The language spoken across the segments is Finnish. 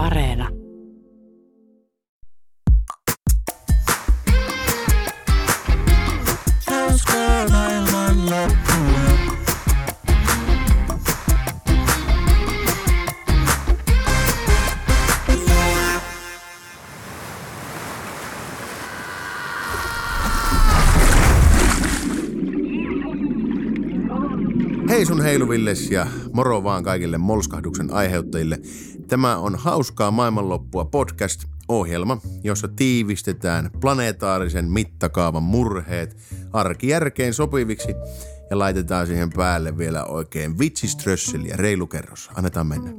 Areena. Heiluvilles ja moro vaan kaikille molskahduksen aiheuttajille. Tämä on Hauskaa maailmanloppua podcast ohjelma, jossa tiivistetään planetaarisen mittakaavan murheet arkijärkeen sopiviksi ja laitetaan siihen päälle vielä oikein vitsiströsseli ja reilu kerros. Annetaan mennä.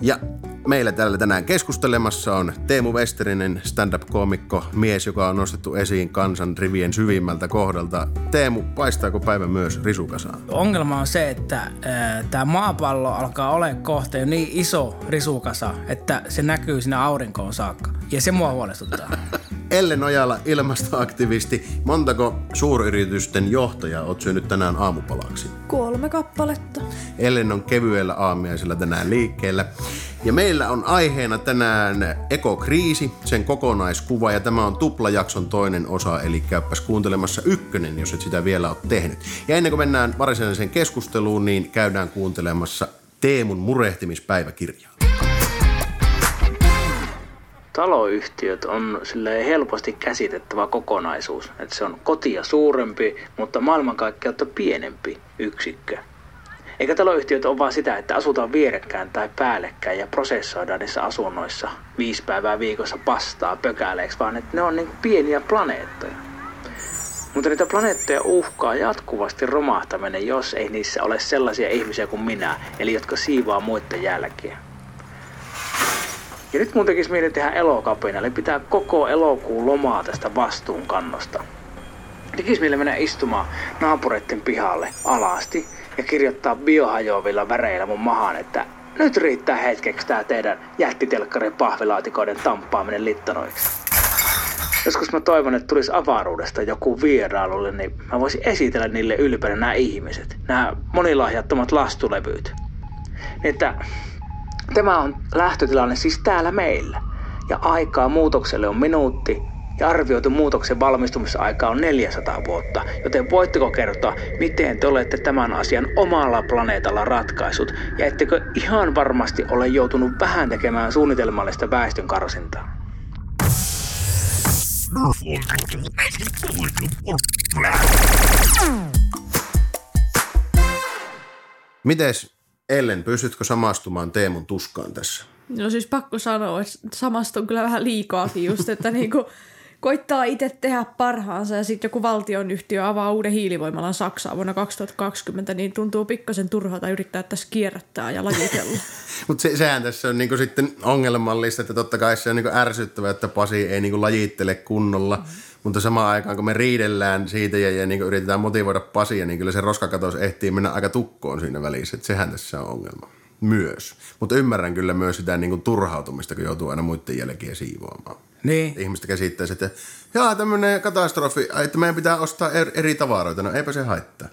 Ja meillä täällä tänään keskustelemassa on Teemu Westerinen, stand-up-koomikko, mies, joka on nostettu esiin kansan rivien syvimmältä kohdalta. Teemu, paistaako päivä myös risukasaan? Ongelma on se, että tämä maapallo alkaa olla kohta jo niin iso risukasa, että se näkyy siinä aurinkoon saakka. Ja se mua huolestuttaa. Ellen Ojala, ilmastoaktivisti. Montako suuryritysten johtajaa oot syönyt tänään aamupalaksi? Kolme kappaletta. Ellen on kevyellä aamiaisella tänään liikkeellä. Ja meillä on aiheena tänään ekokriisi, sen kokonaiskuva, ja tämä on tuplajakson toinen osa, eli käyppäs kuuntelemassa ykkönen, jos et sitä vielä ole tehnyt. Ja ennen kuin mennään varsinaiseen keskusteluun, niin käydään kuuntelemassa Teemun murehtimispäiväkirjaa. Taloyhtiöt on helposti käsitettävä kokonaisuus. Että se on kotia suurempi, mutta maailmankaikkeutta pienempi yksikkö. Eikä taloyhtiöt ole vaan sitä, että asutaan vierekkäin tai päällekkäin ja prosessoidaan niissä asunnoissa viisi päivää viikossa pastaa pökäleeksi, vaan että ne on niin pieniä planeettoja. Mutta niitä planeettoja uhkaa jatkuvasti romahtaminen, jos ei niissä ole sellaisia ihmisiä kuin minä, eli jotka siivaa muiden jälkiä. Ja nyt mun tekisi mieli tehdä elokapina, eli pitää koko elokuun lomaa tästä vastuunkannosta. Tekisi mieli mennä istumaan naapureiden pihalle alasti ja kirjoittaa biohajoavilla väreillä mun mahaan, että nyt riittää hetkeksi tää teidän jättitelkkarin pahvilaatikoiden tamppaaminen littanoiksi. Joskus mä toivon, että tulisi avaruudesta joku vierailulle, niin mä voisin esitellä niille ylpeänä nämä ihmiset, nämä monilahjattomat lastulevyt. Niin että tämä on lähtötilanne siis täällä meillä. Ja aikaa muutokselle on minuutti ja arvioitu muutoksen valmistumisaika on 400 vuotta, joten voitteko kertoa, miten te olette tämän asian omalla planeetalla ratkaisut ja ettekö ihan varmasti ole joutunut vähän tekemään suunnitelmallista väestön karsintaa? Mites Ellen, pystytkö samastumaan Teemun tuskaan tässä? No siis pakko sanoa, että samastun kyllä vähän liikaakin just, että niinku koittaa itse tehdä parhaansa ja sitten joku valtionyhtiö avaa uuden hiilivoimalan Saksaan vuonna 2020, niin tuntuu pikkasen turhalta yrittää tässä kierrättää ja lajitella. Mutta se, sehän tässä on niinku sitten ongelmallista, että totta kai se on niinku ärsyttävää, että Pasi ei niinku lajittele kunnolla. Mm. Mutta samaan aikaan, kun me riidellään siitä ja, ja niin yritetään motivoida Pasia, niin kyllä se roskakatos ehtii mennä aika tukkoon siinä välissä. Että sehän tässä on ongelma myös. Mutta ymmärrän kyllä myös sitä niin kuin turhautumista, kun joutuu aina muiden jälkeen siivoamaan. Niin. Ihmistä käsittäisi, että jaa, tämmöinen katastrofi, että meidän pitää ostaa eri tavaroita. No eipä se haittaa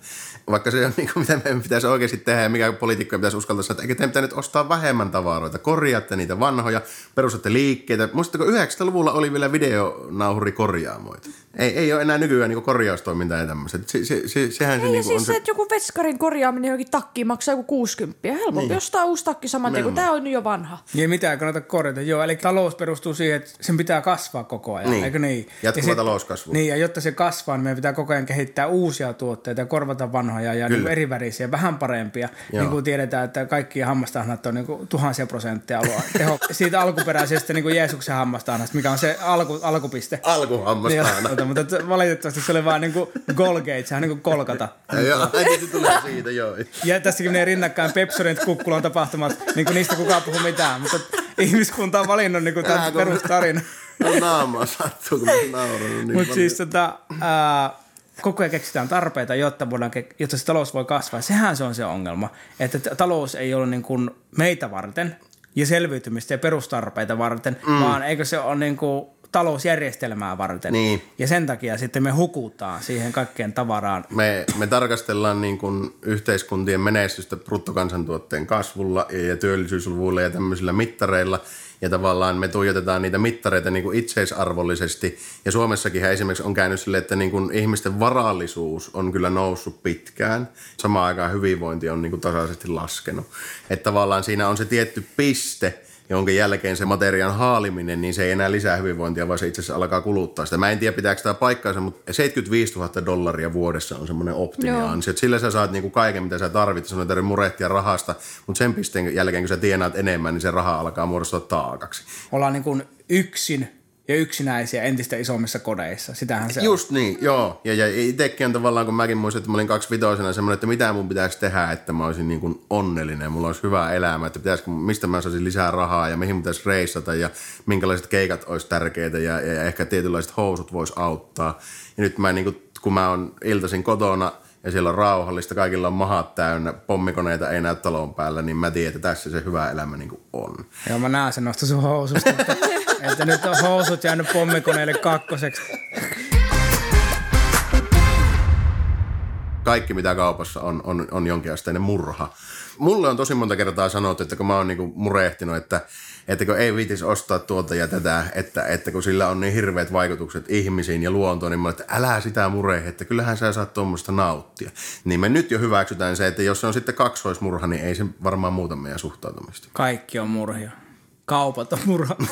vaikka se on niin kuin, mitä meidän pitäisi oikeasti tehdä ja mikä poliitikkoja pitäisi uskaltaa sanoa, että eikö teidän pitää nyt ostaa vähemmän tavaroita, korjaatte niitä vanhoja, perustatte liikkeitä. Muistatteko 90-luvulla oli vielä videonauhuri korjaamoita? Ei, ei ole enää nykyään niin korjaustoimintaa ja tämmöistä. Se, se, se, sehän ei, se, niin siis on se, että joku veskarin korjaaminen johonkin takkiin maksaa joku 60. Helpompi niin. ostaa uusi takki saman tien, kun tämä on jo vanha. Niin mitä ei kannata korjata. Joo, eli talous perustuu siihen, että sen pitää kasvaa koko ajan, niin. eikö niin? Jatkuva talouskasvu. Niin, ja jotta se kasvaa, niin meidän pitää koko ajan kehittää uusia tuotteita ja korvata vanhoja ja niin eri värisiä, vähän parempia. Joo. Niin kuin tiedetään, että kaikki hammastahnat on niin kuin tuhansia prosenttia teho, siitä alkuperäisestä niin kuin Jeesuksen hammastahnasta, mikä on se alku, alkupiste. Alkuhammastahna. Niin, mutta valitettavasti se oli vaan niin kuin Golgate, sehän niin kuin kolkata. Joo, se tulee siitä, joo. Ja tässäkin menee rinnakkain Pepsodent kukkulan tapahtumat, niin kuin niistä kukaan puhu mitään, mutta ihmiskunta on valinnut niin kuin tämän perustarina. No naamaa sattuu, kun mä nauran. Niin Mutta siis tota, ää, koko ajan keksitään tarpeita, jotta, voidaan, jotta se talous voi kasvaa. Sehän se on se ongelma, että talous ei ole niin kuin meitä varten ja selviytymistä ja perustarpeita varten, mm. vaan eikö se ole niin kuin talousjärjestelmää varten. Niin. Ja sen takia sitten me hukutaan siihen kaikkeen tavaraan. Me, me tarkastellaan niin kuin yhteiskuntien menestystä bruttokansantuotteen kasvulla ja, ja työllisyysluvuilla ja tämmöisillä mittareilla. Ja tavallaan me tuijotetaan niitä mittareita niin kuin itseisarvollisesti. Ja Suomessakin esimerkiksi on käynyt sille, että niin kuin ihmisten varallisuus on kyllä noussut pitkään. Samaan aikaan hyvinvointi on niin kuin tasaisesti laskenut. Että tavallaan siinä on se tietty piste – jonka jälkeen se materiaan haaliminen, niin se ei enää lisää hyvinvointia, vaan se itse asiassa alkaa kuluttaa sitä. Mä en tiedä, pitääkö tämä paikkaansa, mutta 75 000 dollaria vuodessa on semmoinen optimiaansio. Sillä sä saat niinku kaiken, mitä sä tarvitset, sun ei tarvitse murehtia rahasta, mutta sen pisteen jälkeen, kun sä tienaat enemmän, niin se raha alkaa muodostua taakaksi. Ollaan niin kuin yksin ja yksinäisiä entistä isommissa kodeissa. Sitähän se Just on. niin, joo. Ja, ja itsekin on tavallaan, kun mäkin muistin, että mä olin kaksi vitosena semmoinen, että mitä mun pitäisi tehdä, että mä olisin niin kuin onnellinen mulla olisi hyvä elämä, että pitäisikö, mistä mä saisin lisää rahaa ja mihin pitäisi reissata ja minkälaiset keikat olisi tärkeitä ja, ja, ja ehkä tietynlaiset housut voisi auttaa. Ja nyt mä niin kuin, kun mä oon iltaisin kotona – ja siellä on rauhallista, kaikilla on mahat täynnä, pommikoneita ei näy talon päällä, niin mä tiedän, että tässä se hyvä elämä niin kuin on. Joo, mä näen sen noista sun housusta, että, nyt on housut jäänyt pommikoneille kakkoseksi. Kaikki, mitä kaupassa on, on, on jonkinasteinen murha. Mulle on tosi monta kertaa sanottu, että kun mä oon niinku murehtinut, että että kun ei viitis ostaa tuota ja tätä, että, että kun sillä on niin hirveät vaikutukset ihmisiin ja luontoon, niin mä että älä sitä murehe, että kyllähän sä saat tuommoista nauttia. Niin me nyt jo hyväksytään se, että jos se on sitten kaksoismurha, niin ei se varmaan muuta meidän suhtautumista. Kaikki on murhia. Kaupat on murha.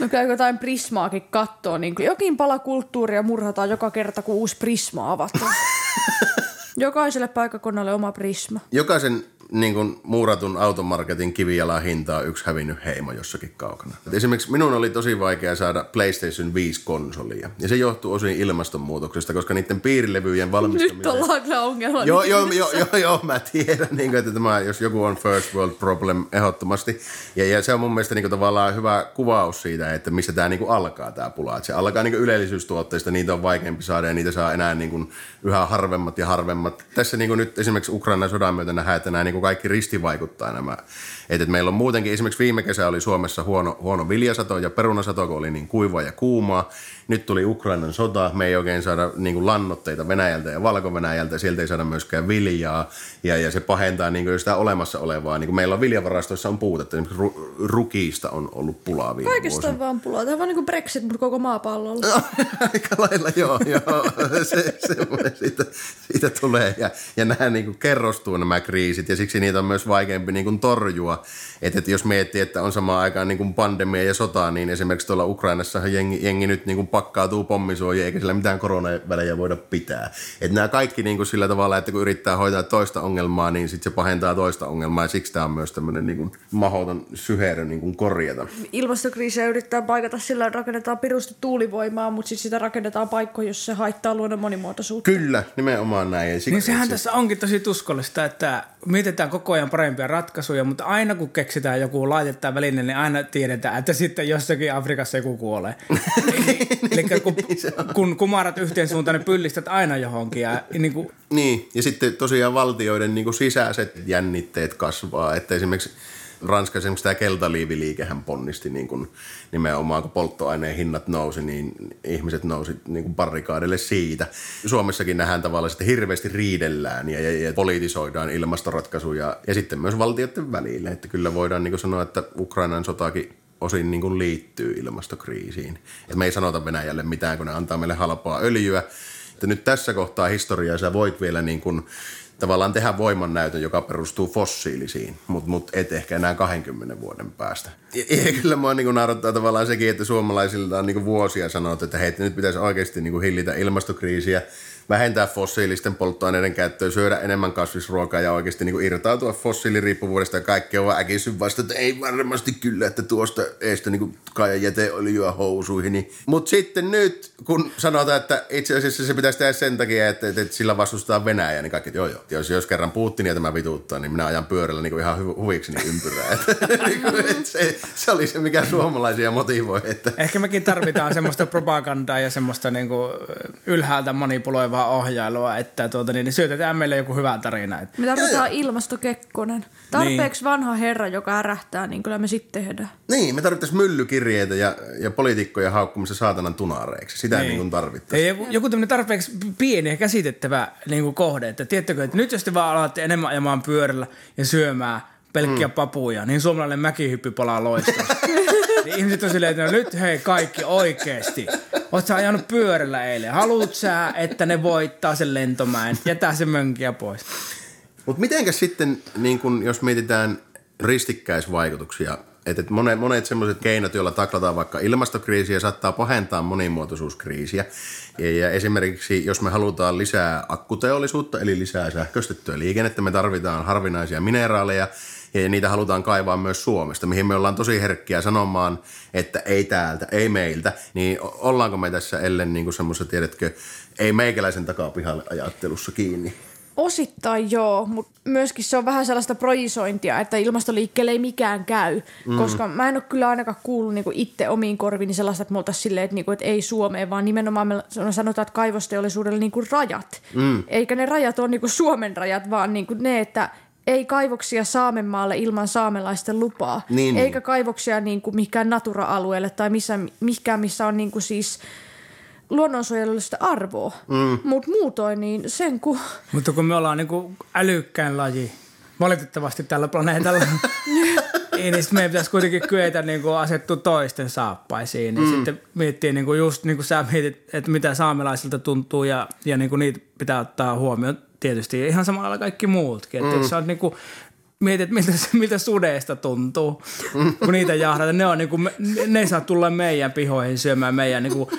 No käykö jotain prismaakin kattoo, niin jokin pala kulttuuria murhataan joka kerta, kun uusi prisma avataan. Jokaiselle paikakunnalle oma prisma. Jokaisen niin kuin muuratun automarketin kivijalan hintaa yksi hävinnyt heimo jossakin kaukana. Et esimerkiksi minun oli tosi vaikea saada PlayStation 5-konsolia. Ja se johtuu osin ilmastonmuutoksesta, koska niiden piirilevyjen valmistaminen... Nyt ollaan kyllä ongelma. Joo, joo, joo, joo, joo, mä tiedän, niin kuin, että tämä, jos joku on first world problem ehdottomasti. Ja, ja se on mun mielestä niin kuin, tavallaan hyvä kuvaus siitä, että missä tämä niin kuin, alkaa tämä pula. Että se alkaa niin kuin, ylellisyystuotteista, niitä on vaikeampi saada ja niitä saa enää niin kuin, yhä harvemmat ja harvemmat. Tässä niin kuin, nyt esimerkiksi Ukrainan sodan myötä nähdään, että nämä niin kuin, kaikki ristivaikuttaa nämä. Et, et meillä on muutenkin, esimerkiksi viime kesä oli Suomessa huono, huono viljasato ja perunasato, kun oli niin kuivaa ja kuumaa. Nyt tuli Ukrainan sota, me ei oikein saada niin kuin lannoitteita Venäjältä ja Valko-Venäjältä, sieltä ei saada myöskään viljaa, ja, ja se pahentaa niin kuin sitä olemassa olevaa. Niin kuin meillä on viljavarastoissa on puutetta, esimerkiksi ru, rukiista on ollut pulaa viime Kaikesta on vaan pulaa. Tämä on vaan niin kuin Brexit, mutta koko maapallolla. Aika lailla, joo, joo. Se, se siitä, siitä tulee, ja, ja nämä niin kuin kerrostuu nämä kriisit, ja siksi niitä on myös vaikeampi niin kuin torjua. Että, että jos miettii, että on samaan aikaan niin kuin pandemia ja sota, niin esimerkiksi tuolla Ukrainassa jengi, jengi nyt niin kuin pakkautuu pommisuojia, eikä sillä mitään koronavälejä voida pitää. Että nämä kaikki niin kuin sillä tavalla, että kun yrittää hoitaa toista ongelmaa, niin sitten se pahentaa toista ongelmaa, ja siksi tämä on myös tämmöinen niin mahoton syherö niin kuin korjata. Ilmastokriisiä yrittää paikata sillä, että rakennetaan pirusti tuulivoimaa, mutta sitten sitä rakennetaan paikkoja, jos se haittaa luonnon monimuotoisuutta. Kyllä, nimenomaan näin. Siksi, niin sehän tässä onkin tosi tuskallista, että mietitään koko ajan parempia ratkaisuja, mutta aina kun keksitään joku laitetaan väline, niin aina tiedetään, että sitten jossakin Afrikassa joku kuolee. Eli kun, kun kumarat yhteen suuntaan, niin pyllistät aina johonkin. Ja, niin, kuin... niin, ja sitten tosiaan valtioiden niin kuin sisäiset jännitteet kasvaa, että esimerkiksi Ranska esimerkiksi tämä keltaliiviliikehän ponnisti niin kuin nimenomaan, kun polttoaineen hinnat nousi, niin ihmiset nousi niin kuin barrikaadille siitä. Suomessakin nähdään tavallaan, että hirveästi riidellään ja, ja, ja politisoidaan ilmastoratkaisuja ja sitten myös valtioiden välillä. Että kyllä voidaan niin kuin sanoa, että Ukrainan sotakin osin niin kuin liittyy ilmastokriisiin. Et me ei sanota Venäjälle mitään, kun ne antaa meille halpaa öljyä. Että nyt tässä kohtaa historiaa sä voit vielä niin kuin tavallaan tehdä voimannäytön, joka perustuu fossiilisiin, mutta mut et ehkä enää 20 vuoden päästä. Ja, ja kyllä mua niin naurattaa tavallaan sekin, että suomalaisilta on niin vuosia sanottu, että hei, nyt pitäisi oikeasti niin hillitä ilmastokriisiä – vähentää fossiilisten polttoaineiden käyttöä, syödä enemmän kasvisruokaa ja oikeasti niin kuin irtautua fossiiliriippuvuudesta ja kaikkea on äkisy vasta, että ei varmasti kyllä, että tuosta eestä niin kaaja jäteöljyä housuihin. Niin. Mutta sitten nyt, kun sanotaan, että itse asiassa se pitäisi tehdä sen takia, että, että, että sillä vastustetaan Venäjää, niin kaikki, joo joo, jos, jos kerran Putinia tämä vituuttaa, niin minä ajan pyörällä niin kuin ihan hu- huviksi niin ympyrää. niin että se, se, oli se, mikä suomalaisia motivoi. Että. Ehkä mekin tarvitaan semmoista propagandaa ja semmoista niin kuin ylhäältä manipuloivaa ohjailua, että tuota, niin, niin syötetään meille joku hyvä tarina. Että. Me tarvitaan ilmastokekkonen. Tarpeeksi niin. vanha herra, joka ärähtää, niin kyllä me sitten tehdään. Niin, me tarvittaisiin myllykirjeitä ja, ja poliitikkoja haukkumassa saatanan tunareiksi. Sitä niin, niin tarvittaisiin. Joku, joku tämmöinen tarpeeksi pieni ja käsitettävä niin kuin kohde, että tiedättekö, että nyt jos te vaan alatte enemmän ajamaan pyörällä ja syömään pelkkiä mm. papuja, niin suomalainen mäkihyppy palaa loistosta. niin ihmiset on silleen, että no nyt hei kaikki oikeesti. Oot sä ajanut pyörällä eilen? Haluut sä, että ne voittaa sen lentomäen? Jätä se mönkiä pois. Mutta mitenkäs sitten, niin kun, jos mietitään ristikkäisvaikutuksia, että monet, monet semmoiset keinot, joilla taklataan vaikka ilmastokriisiä, saattaa pahentaa monimuotoisuuskriisiä. Ja, ja esimerkiksi jos me halutaan lisää akkuteollisuutta, eli lisää sähköistettyä liikennettä, me tarvitaan harvinaisia mineraaleja, ja niitä halutaan kaivaa myös Suomesta, mihin me ollaan tosi herkkiä sanomaan, että ei täältä, ei meiltä, niin ollaanko me tässä ellen niin kuin semmoisessa, tiedätkö, ei meikäläisen takapihalle ajattelussa kiinni? Osittain joo, mutta myöskin se on vähän sellaista projisointia, että ilmastoliikkeelle ei mikään käy, mm. koska mä en ole kyllä ainakaan kuullut niinku itse omiin korviin sellaista, että me oltaisiin silleen, että, niinku, että ei Suomeen, vaan nimenomaan me sanotaan, että kaivosteollisuudelle niinku rajat. Mm. Eikä ne rajat ole niinku Suomen rajat, vaan niinku ne, että ei kaivoksia Saamenmaalle ilman saamelaisten lupaa, niin, eikä kaivoksia niin kuin mikään natura-alueelle tai missä, mikään, missä on niin kuin siis luonnonsuojelullista arvoa. Mm. Mutta muutoin niin sen kun... Mutta kun me ollaan niin kuin älykkään laji, valitettavasti tällä planeetalla, niin, niin sitten meidän pitäisi kuitenkin kyetä niin kuin asettua toisten saappaisiin. Niin mm. sitten miettiä niin kuin just niin kuin sä mietit, että mitä saamelaisilta tuntuu ja, ja niin kuin niitä pitää ottaa huomioon tietysti ihan samalla kaikki muutkin. Että mm. jos sä oot niinku, mietit, miltä, miltä sudeista tuntuu, kun niitä jahdataan. Ne, on niinku, ne ei saa tulla meidän pihoihin syömään meidän niinku,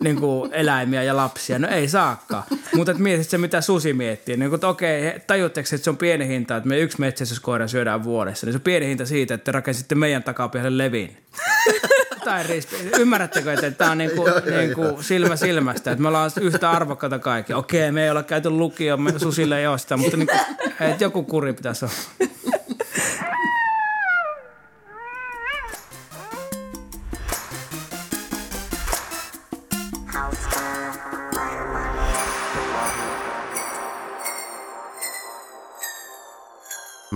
niinku eläimiä ja lapsia. No ei saakka. Mutta mietit se, mitä susi miettii. Niin että okei, tajutteko, että se on pieni hinta, että me yksi metsästyskoira syödään vuodessa. Niin se on pieni hinta siitä, että rakensitte meidän takapihalle levin jotain ristiä. Ymmärrättekö, että tämä on niinku, joo, niinku joo. silmä silmästä, että me ollaan yhtä arvokkaita kaikki. Okei, me ei olla käyty lukio, me susille ei ole sitä, mutta niinku, että joku kuri pitäisi olla.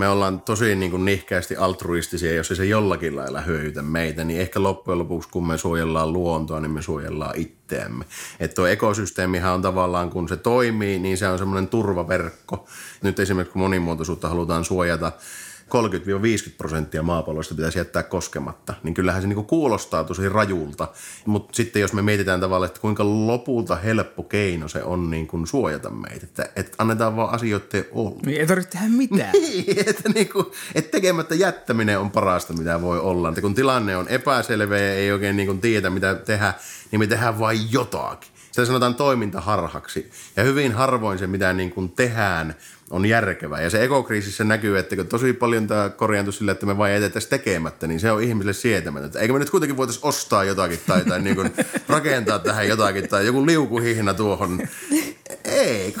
Me ollaan tosi niin kuin nihkeästi altruistisia, jos ei se jollakin lailla hyödytä meitä, niin ehkä loppujen lopuksi, kun me suojellaan luontoa, niin me suojellaan itteemme. Että tuo ekosysteemihän on tavallaan, kun se toimii, niin se on semmoinen turvaverkko. Nyt esimerkiksi kun monimuotoisuutta halutaan suojata, 30-50 prosenttia maapallosta pitäisi jättää koskematta, niin kyllähän se niinku kuulostaa tosi rajulta. Mutta sitten jos me mietitään tavallaan, että kuinka lopulta helppo keino se on niin kuin suojata meitä, että, että annetaan vaan asioiden olla. Niin ei tarvitse tehdä mitään. Niin, että, niinku, että tekemättä jättäminen on parasta, mitä voi olla. Että kun tilanne on epäselvä ja ei oikein niin kuin tiedä, mitä tehdä, niin me tehdään vain jotakin. Sitä sanotaan toimintaharhaksi. Ja hyvin harvoin se, mitä niin kuin tehdään, on järkevää. Ja se ekokriisissä näkyy, että kun tosi paljon tämä korjaantuu sillä, että me vain jätettäisiin tekemättä, niin se on ihmisille sietämätöntä. Eikö me nyt kuitenkin voitaisiin ostaa jotakin tai, tai niin kuin rakentaa tähän jotakin tai joku liukuhihna tuohon. Ei,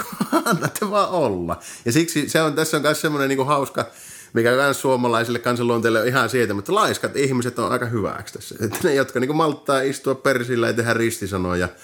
annatte vaan olla. Ja siksi se on, tässä on myös semmoinen niin hauska, mikä myös suomalaisille kansanluonteille on ihan mutta Laiskat ihmiset on aika hyväksi tässä. Että ne, jotka niin malttaa istua persillä ja tehdä ristisanoja –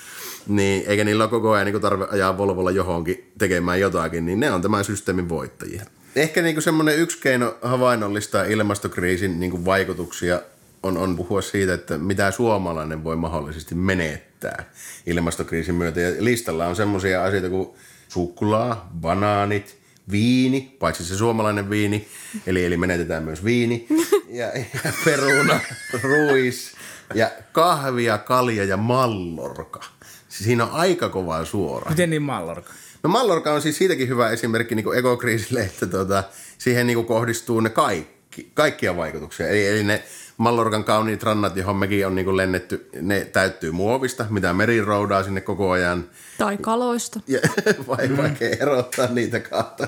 niin, eikä niillä ole koko ajan niin tarve ajaa Volvolla johonkin tekemään jotakin, niin ne on tämän systeemin voittajia. Ehkä niin semmoinen yksi keino havainnollistaa ilmastokriisin niin vaikutuksia on, on puhua siitä, että mitä suomalainen voi mahdollisesti menettää ilmastokriisin myötä. Ja listalla on semmoisia asioita kuin suklaa, banaanit, viini, paitsi se suomalainen viini, eli, eli menetetään myös viini, ja, ja peruna, ruis, ja kahvia, kalja ja mallorka. Siis siinä on aika kovaa suora. Miten niin Mallorca? No Mallorca on siis siitäkin hyvä esimerkki niin ekokriisille, että tuota, siihen niin kohdistuu ne kaikki, kaikkia vaikutuksia. Eli, eli ne Mallorcan kauniit rannat, johon mekin on niin lennetty, ne täyttyy muovista, mitä meri roudaa sinne koko ajan. Tai kaloista. Ja, vai vaikea erottaa niitä kahta.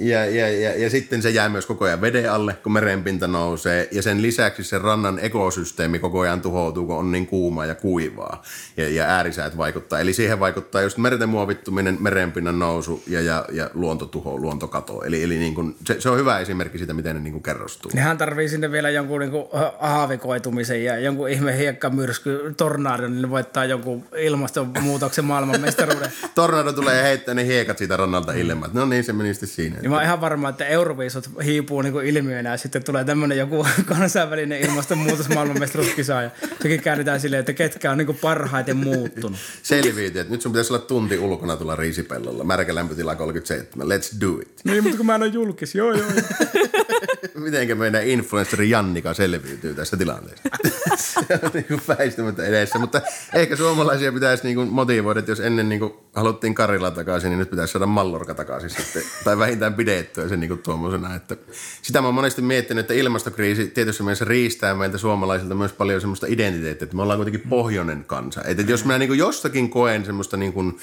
Ja, ja, ja, ja sitten se jää myös koko ajan veden alle, kun merenpinta nousee. Ja sen lisäksi se rannan ekosysteemi koko ajan tuhoutuu, kun on niin kuuma ja kuivaa. Ja, ja äärisäät vaikuttaa. Eli siihen vaikuttaa just merten muovittuminen, merenpinnan nousu ja, ja, ja luontotuho, luontokato. Eli, eli niin kuin, se, se, on hyvä esimerkki siitä, miten ne niin kuin kerrostuu. Nehän tarvii sinne vielä jonkun niin kuin, aavikoitumisen ja jonkun ihme hiekkamyrsky, tornadon, niin ne voittaa jonkun ilmastonmuutoksen maailman mestaruuden. Tornado tulee ja heittää ne hiekat siitä rannalta ilman. No niin, se meni sitten siinä. Ja mä oon ihan varma, että Euroviisut hiipuu niin ilmiönä ja sitten tulee tämmöinen joku kansainvälinen ilmastonmuutos maailmanmestaruuskisa ja sekin käännetään silleen, että ketkä on niin parhaiten muuttunut. Selviytyy, että nyt sun pitäisi olla tunti ulkona tulla riisipellolla. Märkä lämpötila 37. Let's do it. Niin, mutta kun mä en ole julkis. Joo, joo. Mitenkä meidän influenssari Jannika selviytyy tästä tilanteesta? se on niin kuin väistämättä edessä, mutta ehkä suomalaisia pitäisi niin kuin motivoida, että jos ennen niin kuin haluttiin Karilla takaisin, niin nyt pitäisi saada Mallorca takaisin sitten, tai vähintään pidettyä se niin kuin tuommoisena. Että sitä mä oon monesti miettinyt, että ilmastokriisi tietysti mielessä riistää meiltä suomalaisilta myös paljon semmoista identiteettiä, että me ollaan kuitenkin pohjoinen kansa. Että jos mä niin kuin jostakin koen semmoista niin kuin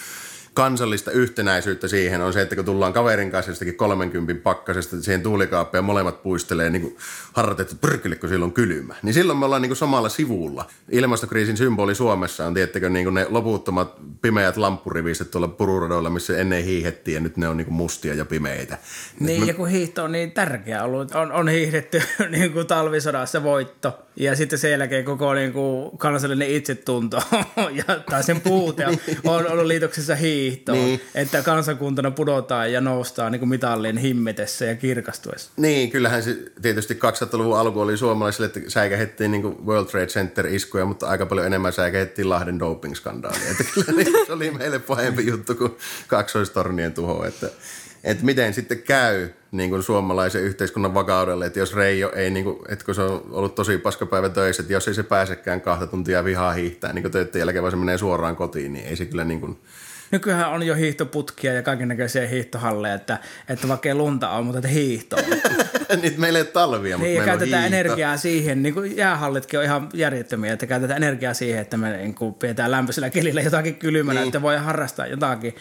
kansallista yhtenäisyyttä siihen on se, että kun tullaan kaverin kanssa jostakin 30 pakkasesta siihen tuulikaappeen ja molemmat puistelee niin kuin harratettu pyrkille, kun silloin kylmä. Niin silloin me ollaan niin kuin samalla sivulla. Ilmastokriisin symboli Suomessa on, tiettäkö, niin kuin ne loputtomat pimeät lamppurivistet tuolla pururadoilla, missä ennen hiihettiin ja nyt ne on niin kuin mustia ja pimeitä. Niin, mä... ja kun hiihto on niin tärkeä ollut, on, on hiihdetty niin kuin talvisodassa voitto ja sitten sen jälkeen koko niin kuin kansallinen itsetunto ja, tai sen puute on, on ollut liitoksessa hiihtoon, niin. että kansakuntana pudotaan ja noustaan niin kuin mitallien himmetessä ja kirkastuessa. Niin, kyllähän se tietysti 200-luvun alku oli suomalaisille, että säikähettiin niin kuin World Trade Center iskuja, mutta aika paljon enemmän säikähettiin Lahden doping-skandaalia. Että kyllä se oli meille pahempi juttu kuin kaksoistornien tuho, että että miten sitten käy niin kuin suomalaisen yhteiskunnan vakaudelle, että jos Reijo ei, niin kuin, että kun se on ollut tosi paskapäivä töissä, että jos ei se pääsekään kahta tuntia vihaa hiihtää niin töiden jälkeen, vaan se menee suoraan kotiin, niin ei se kyllä niin kuin, Nykyään on jo hiihtoputkia ja kaikenlaisia hiihtohalleja, että, että vaikka ei lunta on, mutta että hiihto Nyt meillä ei ole talvia, mutta niin, meillä käytetään on hiihto. energiaa siihen, niin kuin jäähallitkin on ihan järjettömiä, että käytetään energiaa siihen, että me niin kuin pidetään lämpöisellä kelillä jotakin kylmänä, niin. että voi harrastaa jotakin.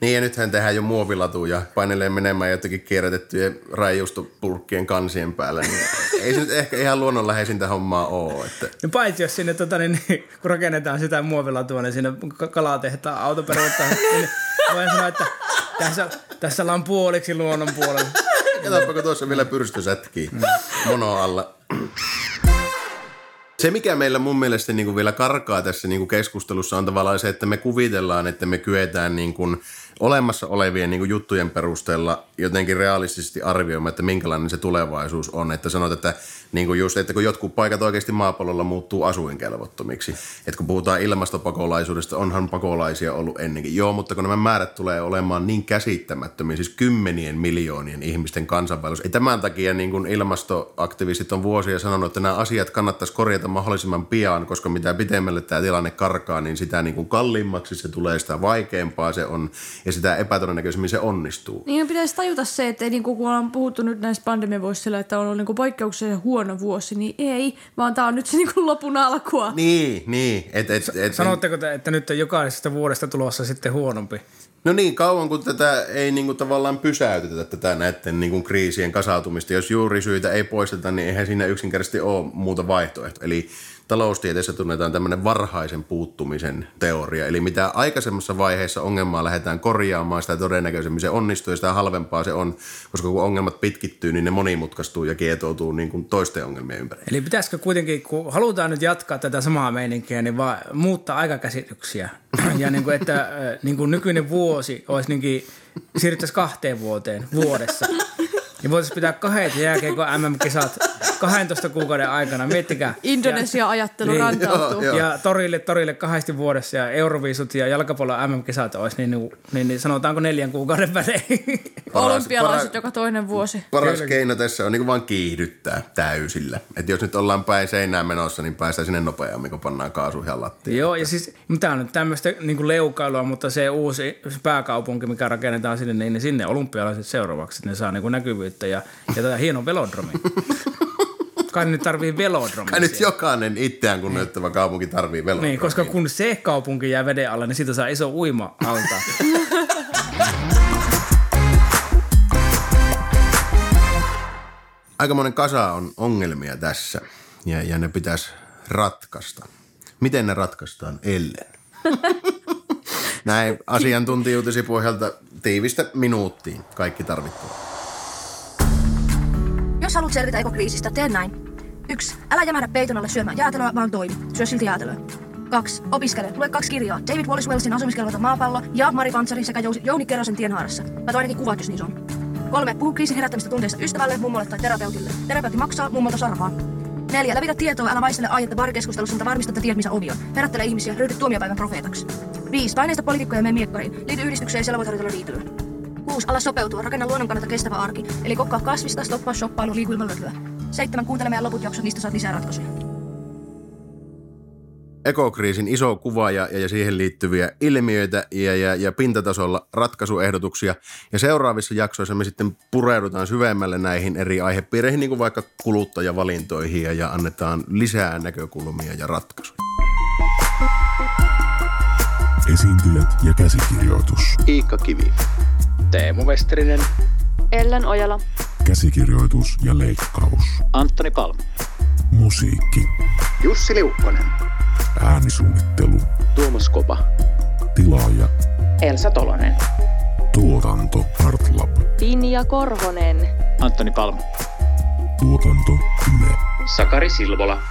Niin ja nythän tehdään jo muovilatuja, painelee menemään jotenkin kierrätettyjen rajustopurkkien kansien päällä. Niin ei se nyt ehkä ihan luonnonläheisintä hommaa ole. Että... No paitsi jos sinne, tota, niin, kun rakennetaan sitä muovilatua, niin sinne kalatehtaan autoperuuttaa, niin voin sanoa, että tässä, tässä ollaan puoliksi luonnon puolella. Katsoppa, kun tuossa vielä pyrstö sätkii mono alla. Se, mikä meillä mun mielestä niin kuin vielä karkaa tässä niin kuin keskustelussa on tavallaan se, että me kuvitellaan, että me kyetään niin kuin olemassa olevien niin kuin juttujen perusteella jotenkin realistisesti arvioimaan, että minkälainen se tulevaisuus on. Että sanot, että, niin kuin just, että kun jotkut paikat oikeasti maapallolla muuttuu asuinkelvottomiksi. Että kun puhutaan ilmastopakolaisuudesta, onhan pakolaisia ollut ennenkin. Joo, mutta kun nämä määrät tulee olemaan niin käsittämättömiä, siis kymmenien miljoonien ihmisten kansanvaellus. Ei tämän takia niin kuin ilmastoaktivistit on vuosia sanonut, että nämä asiat kannattaisi korjata mahdollisimman pian, koska mitä pitemmälle tämä tilanne karkaa, niin sitä niin kuin kalliimmaksi se tulee, sitä vaikeampaa se on ja sitä epätodennäköisemmin se onnistuu. Niin pitäisi tajuta se, että niin kun ollaan puhuttu nyt näistä pandemiavuosilla, että on ollut niin poikkeuksellisen huono vuosi, niin ei, vaan tämä on nyt se niin lopun alkua. Niin, niin. Et, et, et, Sanotteko te, että nyt on jokaisesta vuodesta tulossa sitten huonompi? No niin, kauan kun tätä ei niin kuin tavallaan pysäytetä tätä näiden niin kuin kriisien kasautumista. Jos juurisyitä ei poisteta, niin eihän siinä yksinkertaisesti ole muuta vaihtoehtoa. Eli taloustieteessä tunnetaan tämmöinen varhaisen puuttumisen teoria. Eli mitä aikaisemmassa vaiheessa ongelmaa lähdetään korjaamaan, sitä todennäköisemmin se onnistuu ja sitä halvempaa se on, koska kun ongelmat pitkittyy, niin ne monimutkaistuu ja kietoutuu niin kuin toisten ongelmien ympäri. Eli pitäisikö kuitenkin, kun halutaan nyt jatkaa tätä samaa meininkiä, niin vaan muuttaa aikakäsityksiä. ja niin kuin, että niin kuin nykyinen vuosi olisi niin siirryttäisiin kahteen vuoteen vuodessa. Niin voitaisiin pitää kahdet jääkeikon MM-kisat 12 kuukauden aikana, miettikää. Indonesia-ajattelu niin, rantautuu. Joo, joo. Ja torille, torille kahdesti vuodessa ja Euroviisut ja jalkapallon MM-kisat olisi, niin, niin, niin, niin sanotaanko neljän kuukauden välein. Olympialaiset joka toinen vuosi. Paras Kyllä. keino tässä on niin vaan kiihdyttää täysillä. Että jos nyt ollaan päin seinään menossa, niin päästään sinne nopeammin, kun pannaan kaasu ihan lattiin. Joo, ja siis tämä on nyt tämmöistä niin leukailua, mutta se uusi pääkaupunki, mikä rakennetaan sinne, niin, niin sinne olympialaiset seuraavaksi, ne saa niin näkyvyyttä ja, ja tätä hieno velodromi. Kai nyt tarvii velodromi. Kai nyt jokainen itseään kunnioittava kaupunki tarvii velodromi. Niin, koska kun se kaupunki jää veden alle, niin siitä saa iso uima alta. Aikamoinen kasa on ongelmia tässä ja, ja ne pitäisi ratkaista. Miten ne ratkaistaan ellen? Näin asiantuntijuutisi pohjalta tiivistä minuuttiin kaikki tarvittava. Jos haluat selvitä ekokriisistä, tee näin. 1. Älä jämärä peiton alle syömään jäätelöä, vaan toimi. Syö silti jäätelöä. 2. Opiskele. Lue kaksi kirjaa. David Wallace Wellesin asumiskelvoton maapallo ja Mari Pantsarin sekä Jou- Jouni Kerosen tienhaarassa. Tai ainakin kuvat, jos niissä on. 3. Puhu kriisin herättämistä tunteista ystävälle, mummolle tai terapeutille. Terapeutti maksaa, mummolta sarhaa. 4. Levitä tietoa, älä vaistele aihetta barikeskustelussa, mutta varmista, että tiedät, missä ovi on. Herättele ihmisiä, ryhdy tuomiopäivän profeetaksi. 5. Paineista poliitikkoja mene miekkariin. Liity yhdistykseen ja siellä voit harjoitella riitelyä. 6. Ala sopeutua, rakenna luonnon kannalta kestävä arki. Eli kokkaa kasvista, stoppaa shoppailu, liiku ilman löylyä. 7. Kuuntele meidän loput jaksot, niistä saat lisää ratkaisuja. ekokriisin iso kuva ja, ja siihen liittyviä ilmiöitä ja, ja, ja pintatasolla ratkaisuehdotuksia. Ja seuraavissa jaksoissa me sitten pureudutaan syvemmälle näihin eri aihepiireihin, niin kuin vaikka kuluttajavalintoihin ja, ja annetaan lisää näkökulmia ja ratkaisuja. Esiintyjät ja käsikirjoitus. Iikka Kivi. Teemu Westerinen. Ellen Ojala. Käsikirjoitus ja leikkaus. Antoni Palm. Musiikki. Jussi Liukkonen. Äänisuunnittelu. Tuomas Kopa. Tilaaja. Elsa Tolonen. Tuotanto Artlab. Pinja Korhonen. Antoni Palm. Tuotanto Yle. Sakari Silvola.